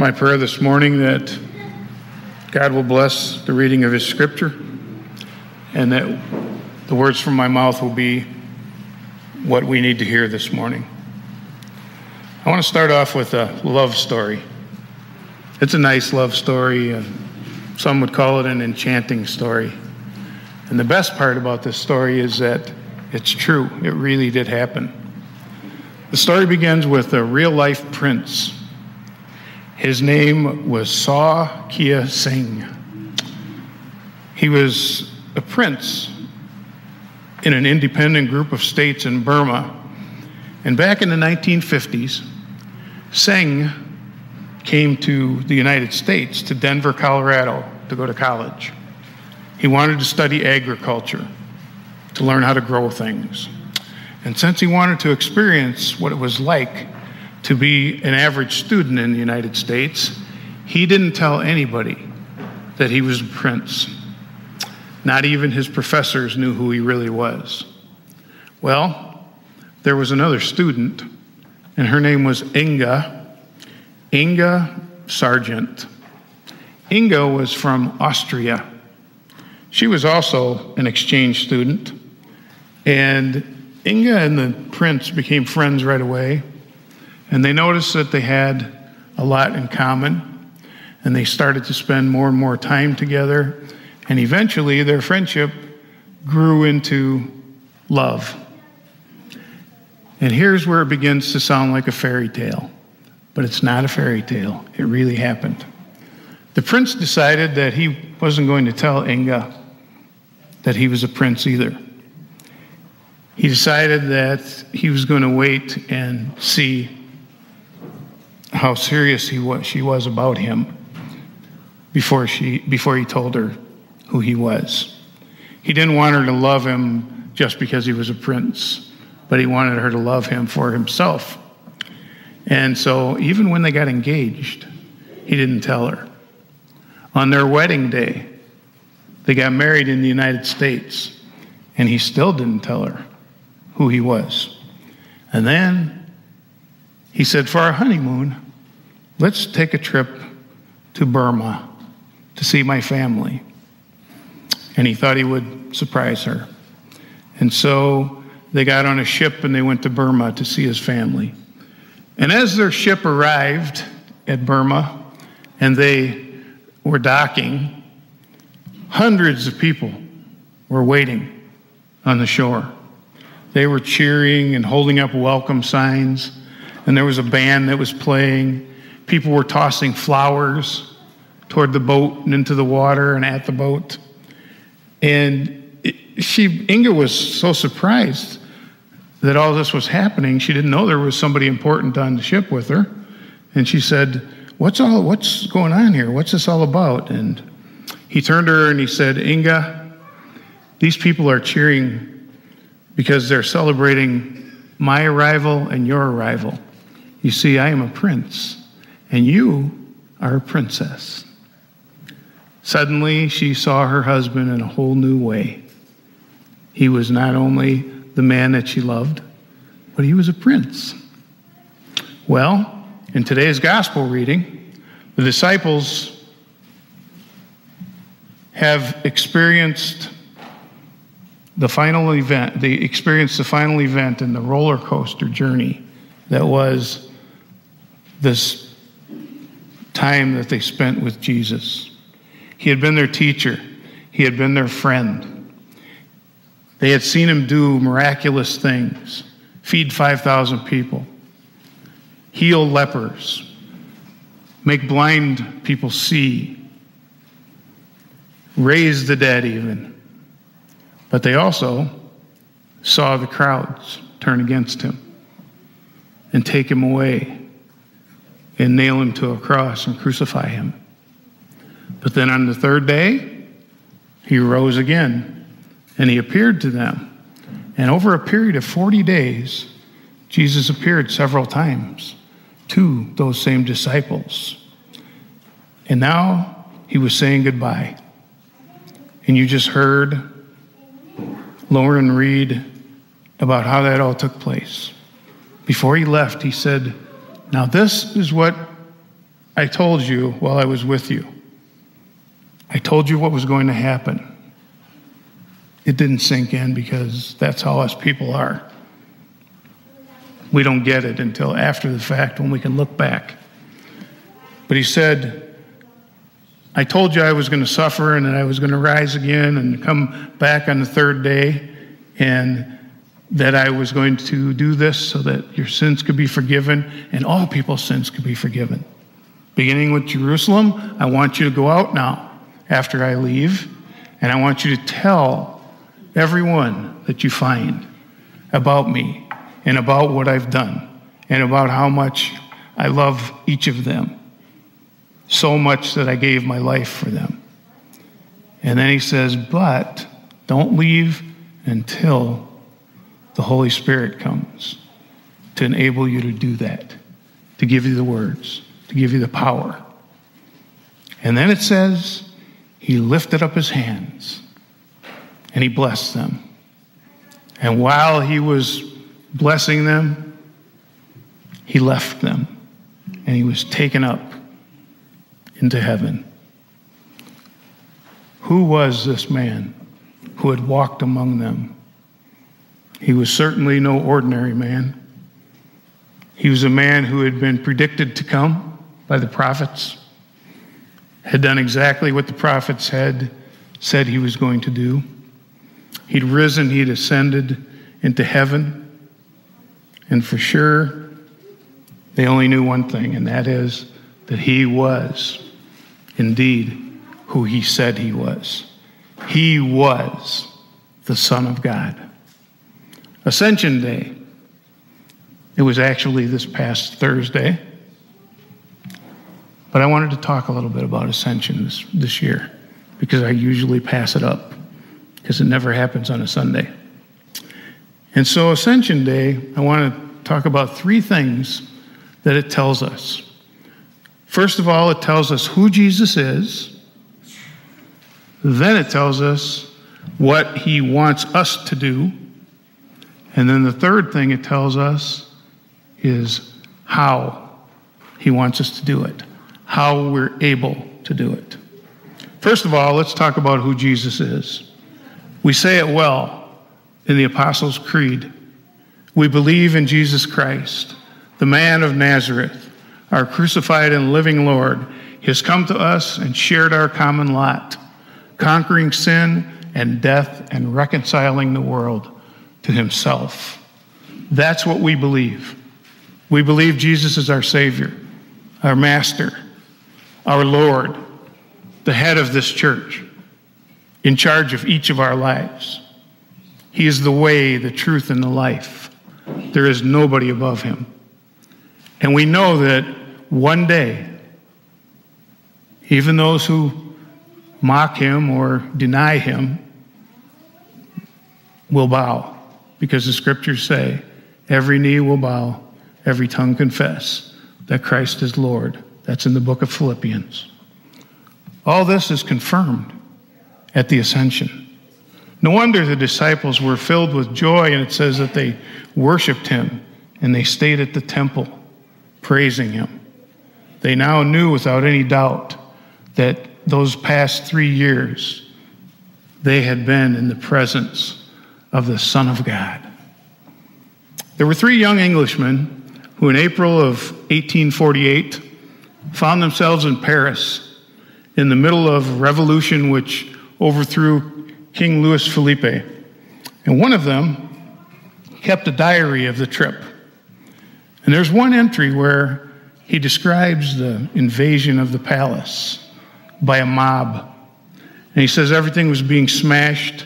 my prayer this morning that God will bless the reading of His Scripture and that the words from my mouth will be what we need to hear this morning. I want to start off with a love story. It's a nice love story, and some would call it an enchanting story. And the best part about this story is that it's true, it really did happen. The story begins with a real life prince his name was Saw Kia Singh. He was a prince in an independent group of states in Burma. And back in the 1950s, Singh came to the United States, to Denver, Colorado, to go to college. He wanted to study agriculture, to learn how to grow things. And since he wanted to experience what it was like to be an average student in the United States, he didn't tell anybody that he was a prince. Not even his professors knew who he really was. Well, there was another student, and her name was Inga, Inga Sargent. Inga was from Austria. She was also an exchange student, and Inga and the prince became friends right away. And they noticed that they had a lot in common, and they started to spend more and more time together. And eventually, their friendship grew into love. And here's where it begins to sound like a fairy tale, but it's not a fairy tale. It really happened. The prince decided that he wasn't going to tell Inga that he was a prince either. He decided that he was going to wait and see how serious he was, she was about him before, she, before he told her who he was. He didn't want her to love him just because he was a prince, but he wanted her to love him for himself. And so, even when they got engaged, he didn't tell her. On their wedding day, they got married in the United States, and he still didn't tell her who he was. And then he said, For our honeymoon, let's take a trip to Burma to see my family. And he thought he would surprise her. And so they got on a ship and they went to Burma to see his family. And as their ship arrived at Burma and they were docking, hundreds of people were waiting on the shore. They were cheering and holding up welcome signs and there was a band that was playing. People were tossing flowers toward the boat and into the water and at the boat. And it, she, Inga was so surprised that all this was happening. She didn't know there was somebody important on the ship with her. And she said, What's all what's going on here? What's this all about? And he turned to her and he said, Inga, these people are cheering because they're celebrating my arrival and your arrival. You see, I am a prince, and you are a princess. Suddenly, she saw her husband in a whole new way. He was not only the man that she loved, but he was a prince. Well, in today's gospel reading, the disciples have experienced the final event, they experienced the final event in the roller coaster journey that was this time that they spent with Jesus. He had been their teacher, he had been their friend. They had seen him do miraculous things feed 5,000 people, heal lepers, make blind people see, raise the dead, even. But they also saw the crowds turn against him and take him away and nail him to a cross and crucify him. But then on the third day, he rose again and he appeared to them. And over a period of 40 days, Jesus appeared several times to those same disciples. And now he was saying goodbye. And you just heard Lauren read about how that all took place. Before he left, he said, now, this is what I told you while I was with you. I told you what was going to happen. It didn't sink in because that's how us people are. We don't get it until after the fact when we can look back. But he said, I told you I was going to suffer and that I was going to rise again and come back on the third day, and that I was going to do this so that your sins could be forgiven and all people's sins could be forgiven. Beginning with Jerusalem, I want you to go out now after I leave, and I want you to tell everyone that you find about me and about what I've done and about how much I love each of them so much that I gave my life for them. And then he says, But don't leave until the Holy Spirit comes to enable you to do that, to give you the words, to give you the power. And then it says, He lifted up his hands and he blessed them. And while he was blessing them, he left them and he was taken up into heaven. Who was this man who had walked among them? He was certainly no ordinary man. He was a man who had been predicted to come by the prophets, had done exactly what the prophets had said he was going to do. He'd risen, he'd ascended into heaven. And for sure, they only knew one thing, and that is that he was indeed who he said he was. He was the Son of God. Ascension Day. It was actually this past Thursday. But I wanted to talk a little bit about Ascension this, this year because I usually pass it up because it never happens on a Sunday. And so, Ascension Day, I want to talk about three things that it tells us. First of all, it tells us who Jesus is. Then it tells us what he wants us to do. And then the third thing it tells us is how he wants us to do it, how we're able to do it. First of all, let's talk about who Jesus is. We say it well in the Apostles' Creed. We believe in Jesus Christ, the man of Nazareth our crucified and living Lord, He has come to us and shared our common lot, conquering sin and death and reconciling the world to himself. That's what we believe. We believe Jesus is our Savior, our Master, our Lord, the head of this church, in charge of each of our lives. He is the way, the truth, and the life. There is nobody above him. And we know that one day, even those who mock him or deny him will bow because the scriptures say every knee will bow, every tongue confess that Christ is Lord. That's in the book of Philippians. All this is confirmed at the ascension. No wonder the disciples were filled with joy, and it says that they worshiped him and they stayed at the temple praising him. They now knew without any doubt that those past three years they had been in the presence of the Son of God. There were three young Englishmen who, in April of 1848, found themselves in Paris in the middle of a revolution which overthrew King Louis Philippe. And one of them kept a diary of the trip. And there's one entry where he describes the invasion of the palace by a mob. And he says everything was being smashed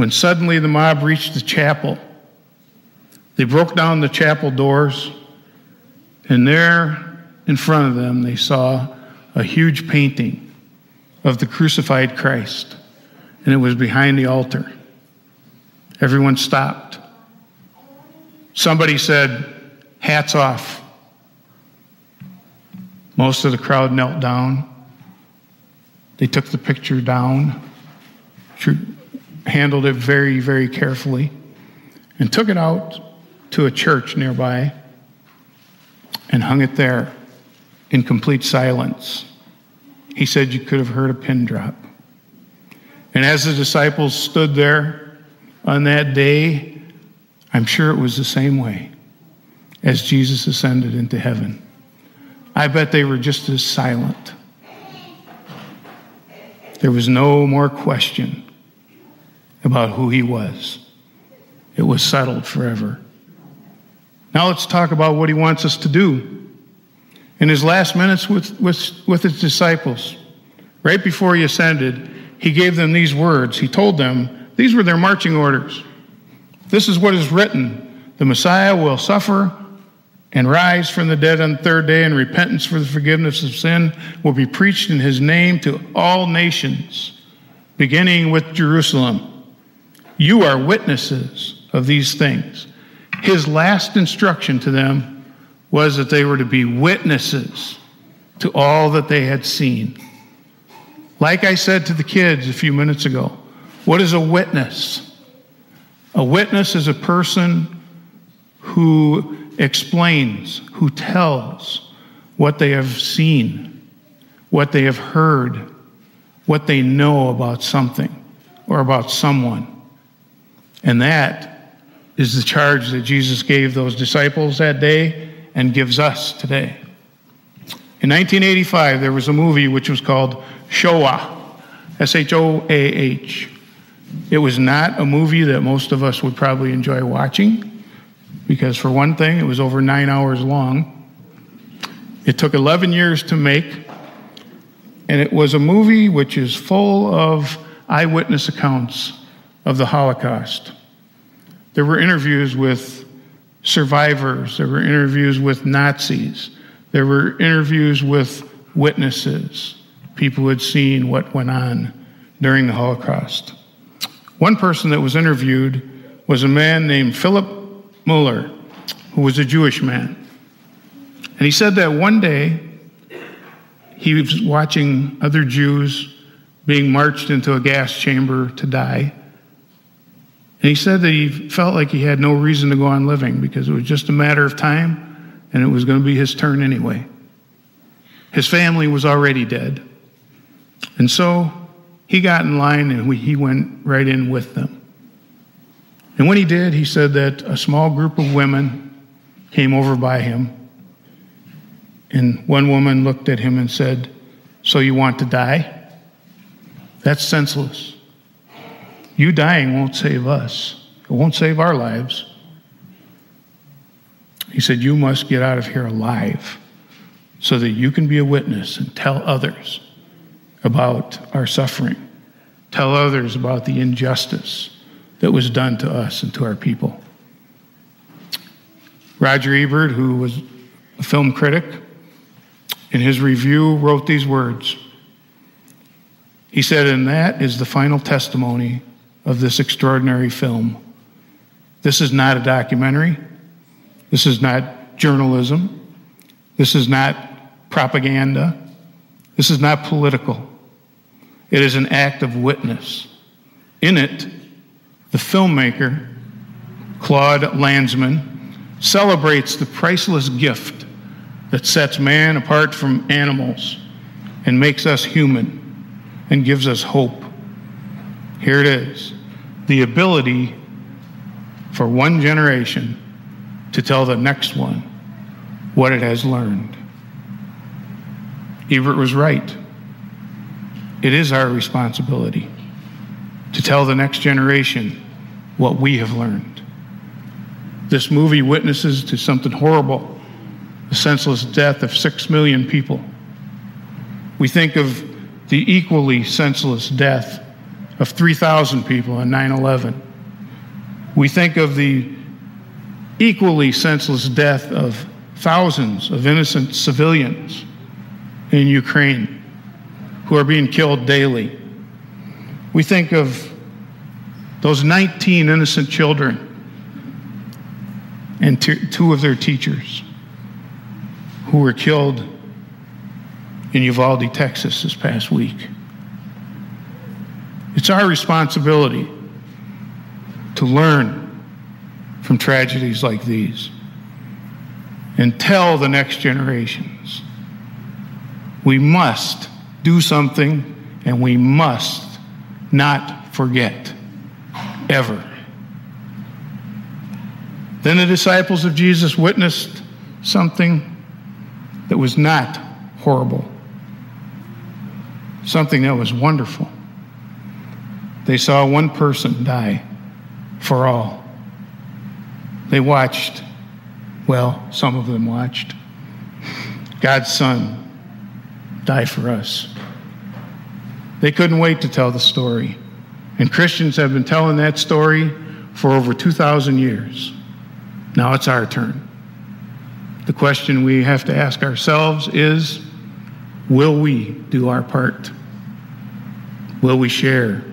when suddenly the mob reached the chapel. They broke down the chapel doors, and there in front of them they saw a huge painting of the crucified Christ, and it was behind the altar. Everyone stopped. Somebody said, Hats off. Most of the crowd knelt down. They took the picture down, handled it very, very carefully, and took it out to a church nearby and hung it there in complete silence. He said you could have heard a pin drop. And as the disciples stood there on that day, I'm sure it was the same way as Jesus ascended into heaven. I bet they were just as silent. There was no more question about who he was. It was settled forever. Now let's talk about what he wants us to do. In his last minutes with, with, with his disciples, right before he ascended, he gave them these words. He told them, these were their marching orders. This is what is written the Messiah will suffer and rise from the dead on the third day, and repentance for the forgiveness of sin will be preached in his name to all nations, beginning with Jerusalem. You are witnesses of these things. His last instruction to them was that they were to be witnesses to all that they had seen. Like I said to the kids a few minutes ago, what is a witness? A witness is a person who explains, who tells what they have seen, what they have heard, what they know about something or about someone. And that is the charge that Jesus gave those disciples that day and gives us today. In 1985, there was a movie which was called Shoah, S H O A H. It was not a movie that most of us would probably enjoy watching because, for one thing, it was over nine hours long. It took 11 years to make, and it was a movie which is full of eyewitness accounts of the Holocaust. There were interviews with survivors, there were interviews with Nazis, there were interviews with witnesses, people who had seen what went on during the Holocaust. One person that was interviewed was a man named Philip Muller, who was a Jewish man. And he said that one day he was watching other Jews being marched into a gas chamber to die. And he said that he felt like he had no reason to go on living because it was just a matter of time and it was going to be his turn anyway. His family was already dead. And so he got in line and he went right in with them. And when he did, he said that a small group of women came over by him. And one woman looked at him and said, So you want to die? That's senseless. You dying won't save us, it won't save our lives. He said, You must get out of here alive so that you can be a witness and tell others about our suffering, tell others about the injustice that was done to us and to our people. Roger Ebert, who was a film critic, in his review wrote these words. He said, and that is the final testimony of this extraordinary film. This is not a documentary. This is not journalism. This is not propaganda. This is not political. It is an act of witness. In it, the filmmaker, Claude Lanzmann, celebrates the priceless gift that sets man apart from animals and makes us human and gives us hope. Here it is the ability for one generation to tell the next one what it has learned. Ebert was right. It is our responsibility to tell the next generation what we have learned. This movie witnesses to something horrible the senseless death of six million people. We think of the equally senseless death of 3,000 people on 9 11. We think of the equally senseless death of thousands of innocent civilians in Ukraine who are being killed daily. We think of those 19 innocent children and two of their teachers who were killed in Uvalde, Texas this past week. It's our responsibility to learn from tragedies like these and tell the next generations We must do something and we must not forget ever. Then the disciples of Jesus witnessed something that was not horrible, something that was wonderful. They saw one person die for all. They watched, well, some of them watched, God's Son die for us. They couldn't wait to tell the story. And Christians have been telling that story for over 2,000 years. Now it's our turn. The question we have to ask ourselves is will we do our part? Will we share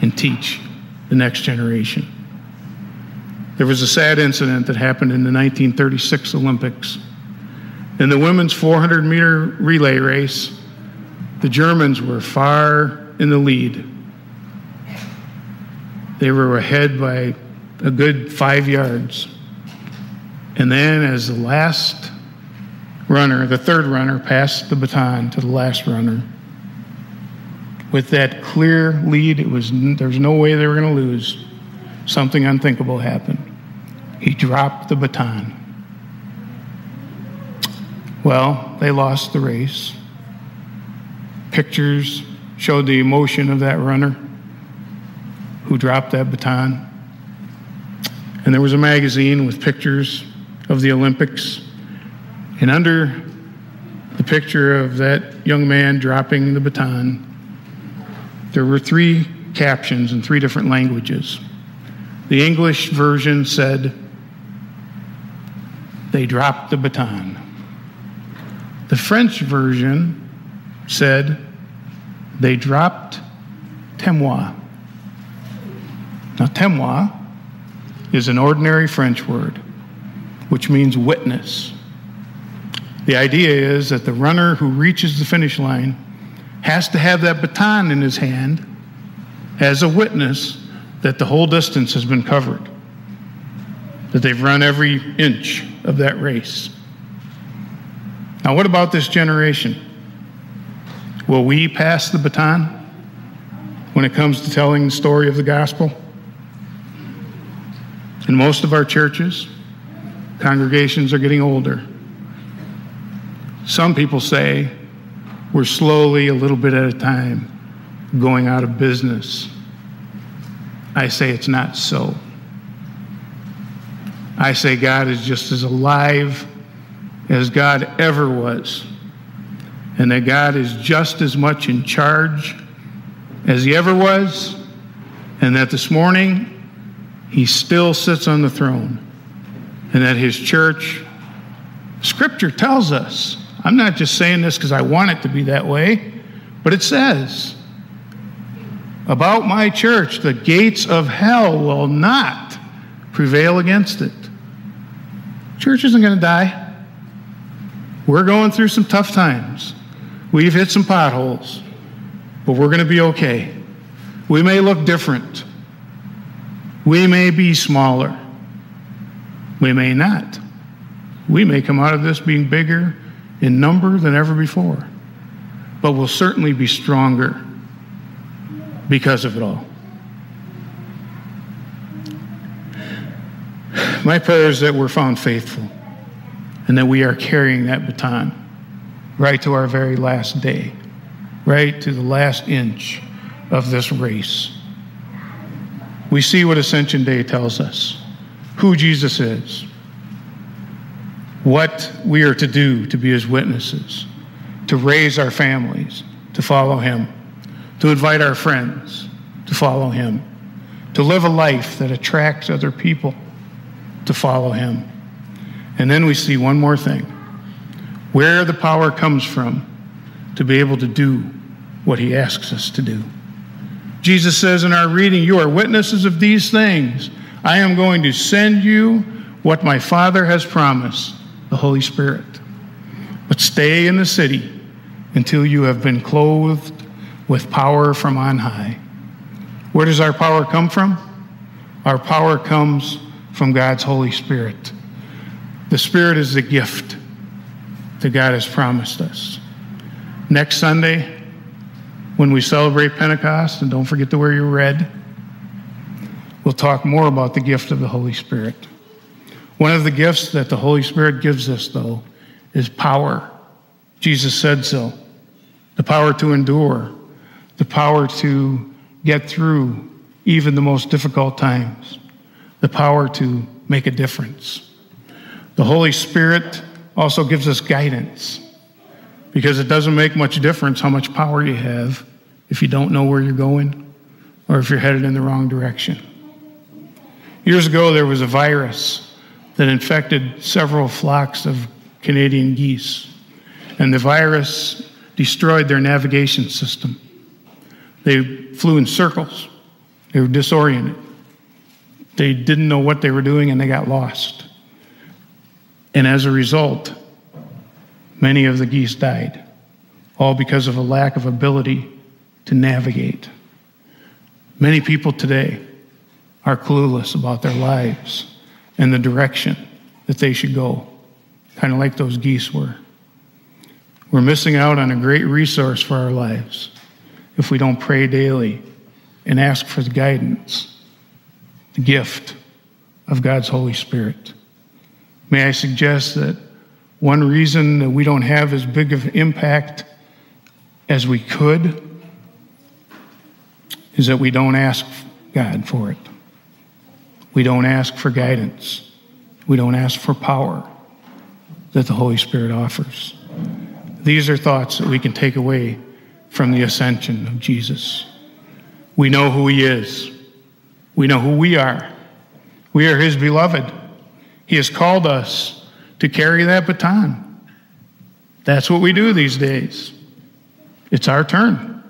and teach the next generation? There was a sad incident that happened in the 1936 Olympics. In the women's 400 meter relay race, the Germans were far in the lead. They were ahead by a good five yards. And then, as the last runner, the third runner, passed the baton to the last runner, with that clear lead, it was there was no way they were going to lose. Something unthinkable happened. He dropped the baton. Well, they lost the race. Pictures showed the emotion of that runner who dropped that baton. And there was a magazine with pictures of the Olympics. And under the picture of that young man dropping the baton, there were three captions in three different languages. The English version said, They dropped the baton. The French version said, They dropped témoin. Now, témoin is an ordinary French word, which means witness. The idea is that the runner who reaches the finish line has to have that baton in his hand as a witness that the whole distance has been covered, that they've run every inch of that race. Now, what about this generation? Will we pass the baton when it comes to telling the story of the gospel? In most of our churches, congregations are getting older. Some people say we're slowly, a little bit at a time, going out of business. I say it's not so. I say God is just as alive as God ever was, and that God is just as much in charge as He ever was, and that this morning he still sits on the throne. And that his church, Scripture tells us, I'm not just saying this because I want it to be that way, but it says, about my church, the gates of hell will not prevail against it. Church isn't going to die. We're going through some tough times. We've hit some potholes, but we're going to be okay. We may look different. We may be smaller. We may not. We may come out of this being bigger in number than ever before. But we'll certainly be stronger because of it all. My prayer is that we're found faithful and that we are carrying that baton right to our very last day, right to the last inch of this race we see what Ascension Day tells us who Jesus is, what we are to do to be his witnesses, to raise our families to follow him, to invite our friends to follow him, to live a life that attracts other people to follow him. And then we see one more thing where the power comes from to be able to do what he asks us to do. Jesus says in our reading, You are witnesses of these things. I am going to send you what my Father has promised, the Holy Spirit. But stay in the city until you have been clothed with power from on high. Where does our power come from? Our power comes from God's Holy Spirit. The Spirit is the gift that God has promised us. Next Sunday, when we celebrate Pentecost, and don't forget to wear your red, we'll talk more about the gift of the Holy Spirit. One of the gifts that the Holy Spirit gives us, though, is power. Jesus said so. The power to endure, the power to get through even the most difficult times, the power to make a difference. The Holy Spirit also gives us guidance because it doesn't make much difference how much power you have if you don't know where you're going or if you're headed in the wrong direction. Years ago, there was a virus that infected several flocks of Canadian geese, and the virus destroyed their navigation system. They flew in circles, they were disoriented. They didn't know what they were doing and they got lost. And as a result, many of the geese died, all because of a lack of ability to navigate. Many people today are clueless about their lives and the direction that they should go, kind of like those geese were. We're missing out on a great resource for our lives if we don't pray daily and ask for the guidance, the gift of God's Holy Spirit. May I suggest that one reason that we don't have as big of an impact as we could is that we don't ask God for it. We don't ask for guidance. We don't ask for power that the Holy Spirit offers. These are thoughts that we can take away from the ascension of Jesus. We know who he is. We know who we are. We are his beloved. He has called us to carry that baton. That's what we do these days. It's our turn.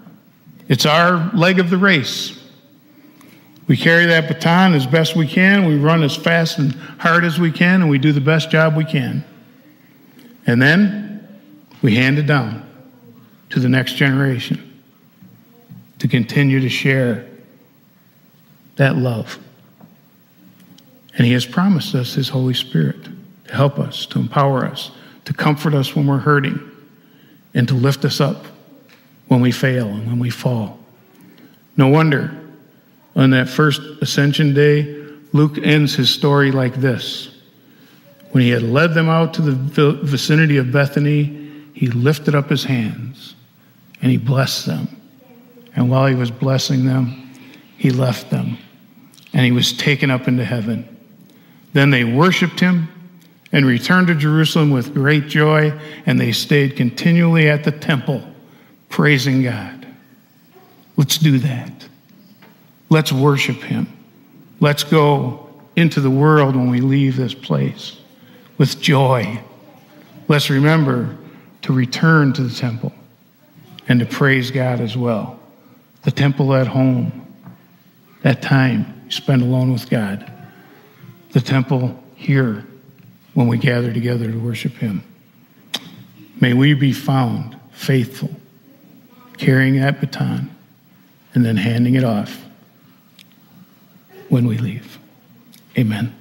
It's our leg of the race. We carry that baton as best we can. We run as fast and hard as we can, and we do the best job we can. And then we hand it down to the next generation to continue to share that love. And He has promised us His Holy Spirit to help us, to empower us, to comfort us when we're hurting, and to lift us up when we fail and when we fall. No wonder on that first ascension day, Luke ends his story like this. When he had led them out to the vicinity of Bethany, he lifted up his hands and he blessed them. And while he was blessing them, he left them and he was taken up into heaven. Then they worshiped him and returned to Jerusalem with great joy, and they stayed continually at the temple, praising God. Let's do that. Let's worship him. Let's go into the world when we leave this place with joy. Let's remember to return to the temple and to praise God as well. The temple at home, that time you spend alone with God. The temple here when we gather together to worship Him. May we be found faithful, carrying that baton and then handing it off when we leave. Amen.